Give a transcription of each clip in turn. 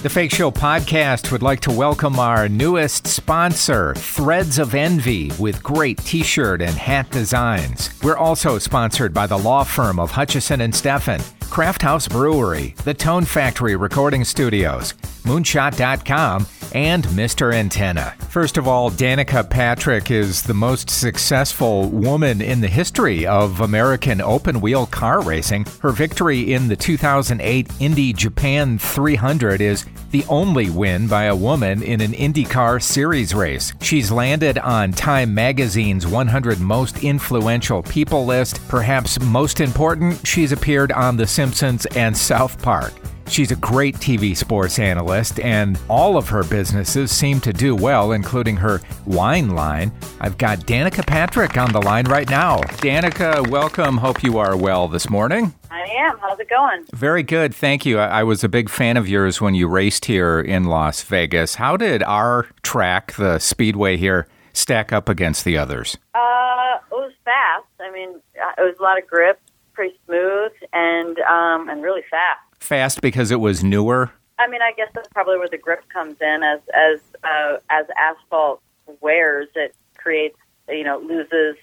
The Fake Show podcast would like to welcome our newest sponsor, Threads of Envy, with great t shirt and hat designs. We're also sponsored by the law firm of Hutchison and Steffen, Craft House Brewery, the Tone Factory Recording Studios, Moonshot.com, and Mr. Antenna. First of all, Danica Patrick is the most successful woman in the history of American open wheel car racing. Her victory in the 2008 Indy Japan 300 is the only win by a woman in an IndyCar series race. She's landed on Time Magazine's 100 Most Influential People list. Perhaps most important, she's appeared on The Simpsons and South Park. She's a great TV sports analyst, and all of her businesses seem to do well, including her wine line. I've got Danica Patrick on the line right now. Danica, welcome. Hope you are well this morning. I am. How's it going? Very good. Thank you. I, I was a big fan of yours when you raced here in Las Vegas. How did our track, the Speedway here, stack up against the others? Uh, it was fast. I mean, uh, it was a lot of grip, pretty smooth, and um, and really fast fast because it was newer? I mean, I guess that's probably where the grip comes in. As as uh, as asphalt wears, it creates you know loses.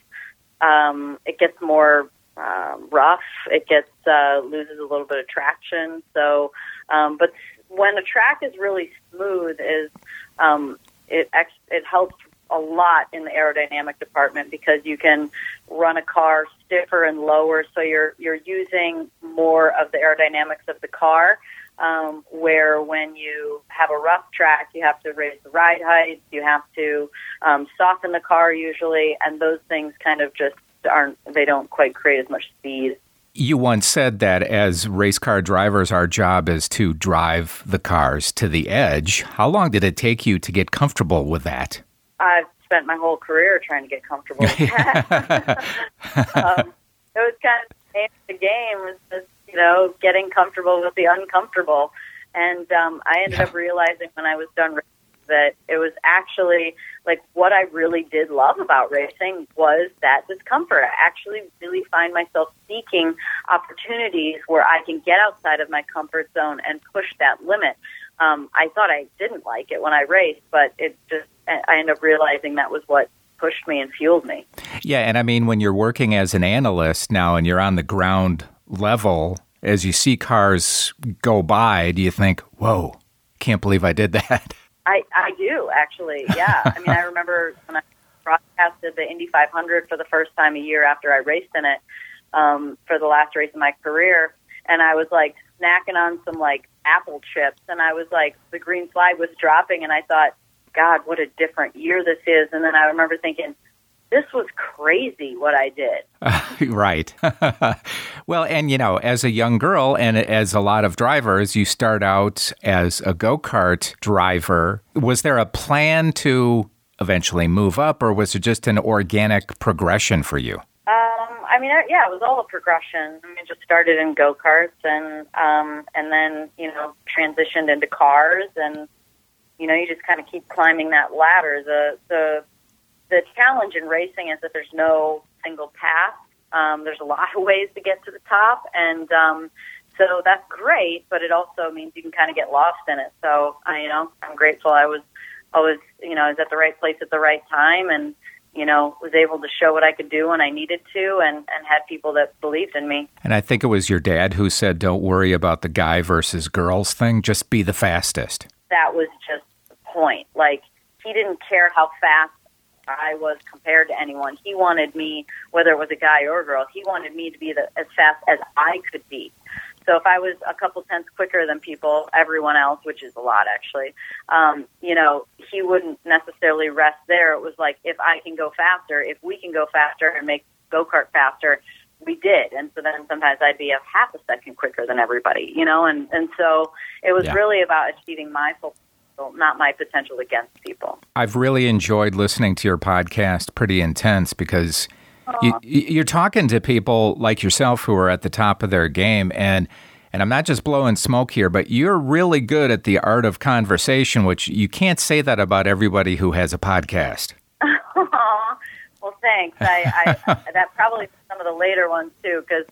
Um, it gets more um, rough. It gets uh, loses a little bit of traction. So, um, but when a track is really smooth, is um, it ex- it helps a lot in the aerodynamic department because you can run a car stiffer and lower, so you're you're using more of the aerodynamics of the car. Um, where when you have a rough track, you have to raise the ride height, you have to um, soften the car usually, and those things kind of just aren't they don't quite create as much speed. You once said that as race car drivers, our job is to drive the cars to the edge. How long did it take you to get comfortable with that? I've spent my whole career trying to get comfortable with that. um, it was kind of the game was just, you know, getting comfortable with the uncomfortable. And um, I ended yeah. up realizing when I was done that it was actually like what I really did love about racing was that discomfort. I actually really find myself seeking opportunities where I can get outside of my comfort zone and push that limit. Um, I thought I didn't like it when I raced, but it just I ended up realizing that was what pushed me and fueled me. Yeah, and I mean when you're working as an analyst now and you're on the ground level, as you see cars go by, do you think, "Whoa, can't believe I did that"? I I do actually. Yeah, I mean I remember when I broadcasted the Indy 500 for the first time a year after I raced in it um, for the last race of my career, and I was like snacking on some like apple chips, and I was like the green flag was dropping, and I thought God, what a different year this is. And then I remember thinking, this was crazy what I did. right. well, and you know, as a young girl and as a lot of drivers, you start out as a go kart driver. Was there a plan to eventually move up, or was it just an organic progression for you? Um, I mean, yeah, it was all a progression. I mean, just started in go karts and um, and then you know transitioned into cars and you know, you just kind of keep climbing that ladder. The the the challenge in racing is that there's no single path. Um, there's a lot of ways to get to the top, and um, so that's great. But it also means you can kind of get lost in it. So I, you know, I'm grateful. I was always, you know, I was at the right place at the right time, and you know, was able to show what I could do when I needed to and, and had people that believed in me. And I think it was your dad who said, don't worry about the guy versus girls thing, just be the fastest that was just the point. Like he didn't care how fast I was compared to anyone. He wanted me, whether it was a guy or a girl, he wanted me to be the, as fast as I could be. So if I was a couple tenths quicker than people, everyone else, which is a lot actually, um, you know, he wouldn't necessarily rest there. It was like if I can go faster, if we can go faster and make go kart faster, we did. And so then sometimes I'd be a half a second quicker than everybody, you know, and, and so it was yeah. really about achieving my full potential, not my potential against people. I've really enjoyed listening to your podcast, pretty intense, because you, you're talking to people like yourself who are at the top of their game and and I'm not just blowing smoke here, but you're really good at the art of conversation, which you can't say that about everybody who has a podcast. well, thanks. I, I that probably some of the later ones too, because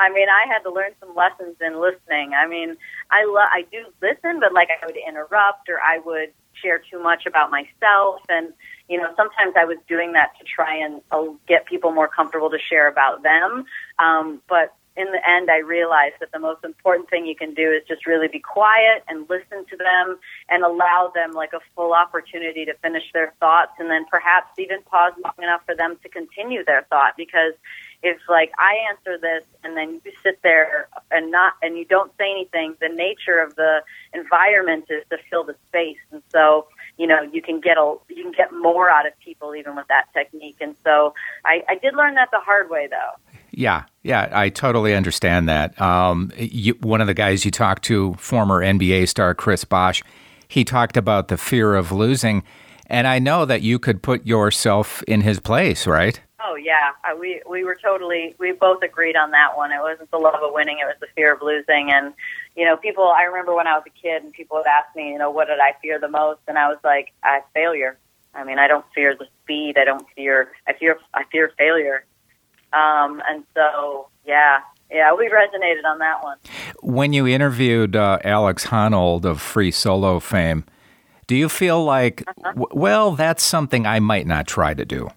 I mean, I had to learn some lessons in listening. I mean, I lo- I do listen, but like I would interrupt or I would share too much about myself and you know sometimes i was doing that to try and uh, get people more comfortable to share about them um, but in the end, I realized that the most important thing you can do is just really be quiet and listen to them and allow them like a full opportunity to finish their thoughts and then perhaps even pause long enough for them to continue their thought because if like I answer this and then you sit there and not and you don't say anything, the nature of the environment is to fill the space. And so, you know, you can get a you can get more out of people even with that technique. And so I, I did learn that the hard way though. Yeah, yeah, I totally understand that. Um, you, one of the guys you talked to, former NBA star Chris Bosh, he talked about the fear of losing, and I know that you could put yourself in his place, right? Oh yeah, uh, we we were totally we both agreed on that one. It wasn't the love of winning; it was the fear of losing. And you know, people. I remember when I was a kid, and people would ask me, you know, what did I fear the most? And I was like, I failure. I mean, I don't fear the speed. I don't fear. I fear. I fear failure. Um, and so, yeah, yeah, we resonated on that one. When you interviewed uh, Alex Honnold of Free Solo fame, do you feel like, uh-huh. w- well, that's something I might not try to do?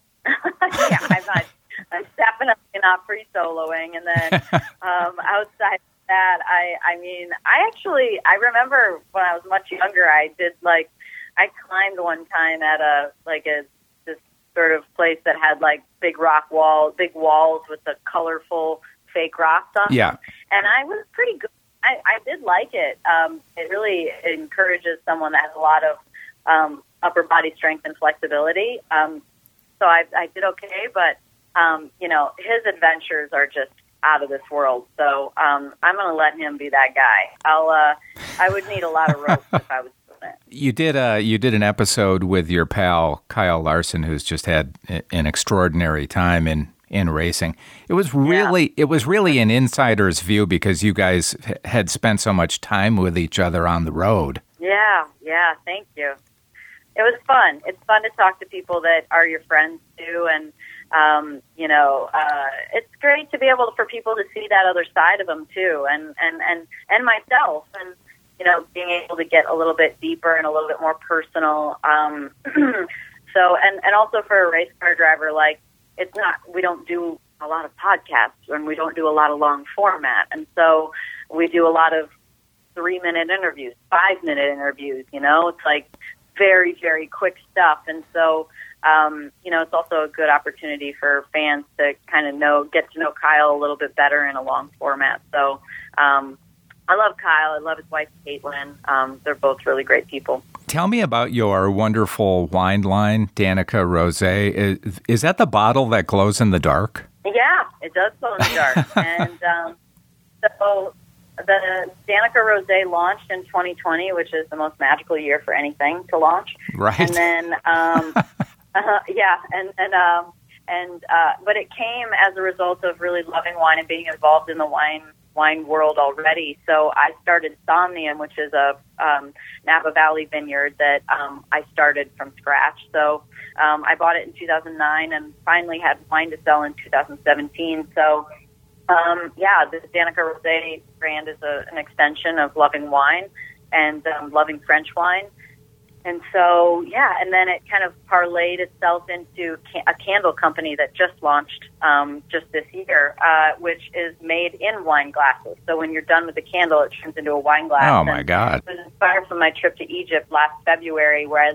Yeah, I'm not. I'm definitely not free soloing, and then um, outside of that, I, I mean, I actually, I remember when I was much younger, I did like, I climbed one time at a like a sort of place that had like big rock walls, big walls with the colorful fake rocks on. Yeah. And I was pretty good. I, I did like it. Um, it really encourages someone that has a lot of um, upper body strength and flexibility. Um, so I, I did okay, but um, you know his adventures are just out of this world. So um, I'm going to let him be that guy. I'll. Uh, I would need a lot of ropes if I was you did a uh, you did an episode with your pal Kyle Larson, who's just had an extraordinary time in in racing. It was really yeah. it was really an insider's view because you guys had spent so much time with each other on the road. Yeah, yeah. Thank you. It was fun. It's fun to talk to people that are your friends too, and um, you know, uh, it's great to be able to, for people to see that other side of them too, and and and and myself and you know, being able to get a little bit deeper and a little bit more personal. Um, so, and, and also for a race car driver, like, it's not, we don't do a lot of podcasts and we don't do a lot of long format. And so we do a lot of three minute interviews, five minute interviews, you know, it's like very, very quick stuff. And so, um, you know, it's also a good opportunity for fans to kind of know, get to know Kyle a little bit better in a long format. So, um, I love Kyle. I love his wife, Katelyn. Um, they're both really great people. Tell me about your wonderful wine line, Danica Rose. Is, is that the bottle that glows in the dark? Yeah, it does glow in the dark. and um, so the Danica Rose launched in 2020, which is the most magical year for anything to launch. Right. And then, um, uh, yeah, and and um, and uh, but it came as a result of really loving wine and being involved in the wine wine world already. So I started Somnium, which is a um, Napa Valley vineyard that um, I started from scratch. So um, I bought it in 2009 and finally had wine to sell in 2017. So um, yeah, the Danica Rosé brand is a, an extension of Loving Wine and um, Loving French Wine. And so, yeah, and then it kind of parlayed itself into a candle company that just launched um, just this year, uh, which is made in wine glasses. So when you're done with the candle, it turns into a wine glass. Oh my God! It was inspired from my trip to Egypt last February, where I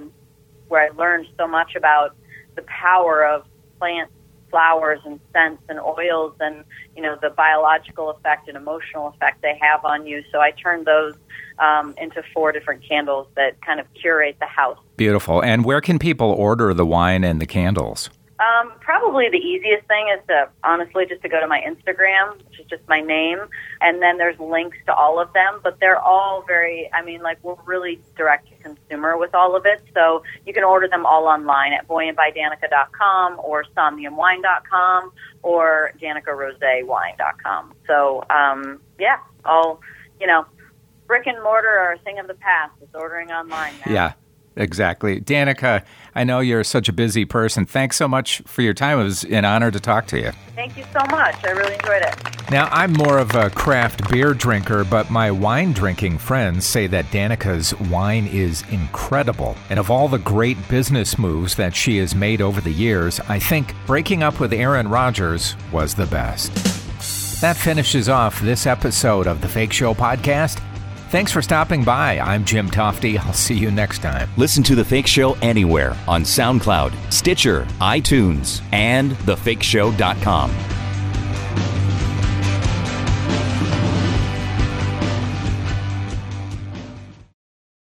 where I learned so much about the power of plants flowers and scents and oils and you know the biological effect and emotional effect they have on you. So I turned those um, into four different candles that kind of curate the house. Beautiful. And where can people order the wine and the candles? Um, probably the easiest thing is to honestly just to go to my Instagram, which is just my name, and then there's links to all of them. But they're all very, I mean, like we're really direct consumer with all of it, so you can order them all online at voyantbydanica.com or somniumwine.com or danicarosewine.com. So um, yeah, all you know, brick and mortar are a thing of the past. It's ordering online now. Yeah. Exactly. Danica, I know you're such a busy person. Thanks so much for your time. It was an honor to talk to you. Thank you so much. I really enjoyed it. Now, I'm more of a craft beer drinker, but my wine drinking friends say that Danica's wine is incredible. And of all the great business moves that she has made over the years, I think breaking up with Aaron Rodgers was the best. That finishes off this episode of the Fake Show podcast. Thanks for stopping by. I'm Jim Tofte. I'll see you next time. Listen to The Fake Show anywhere on SoundCloud, Stitcher, iTunes, and thefakeshow.com.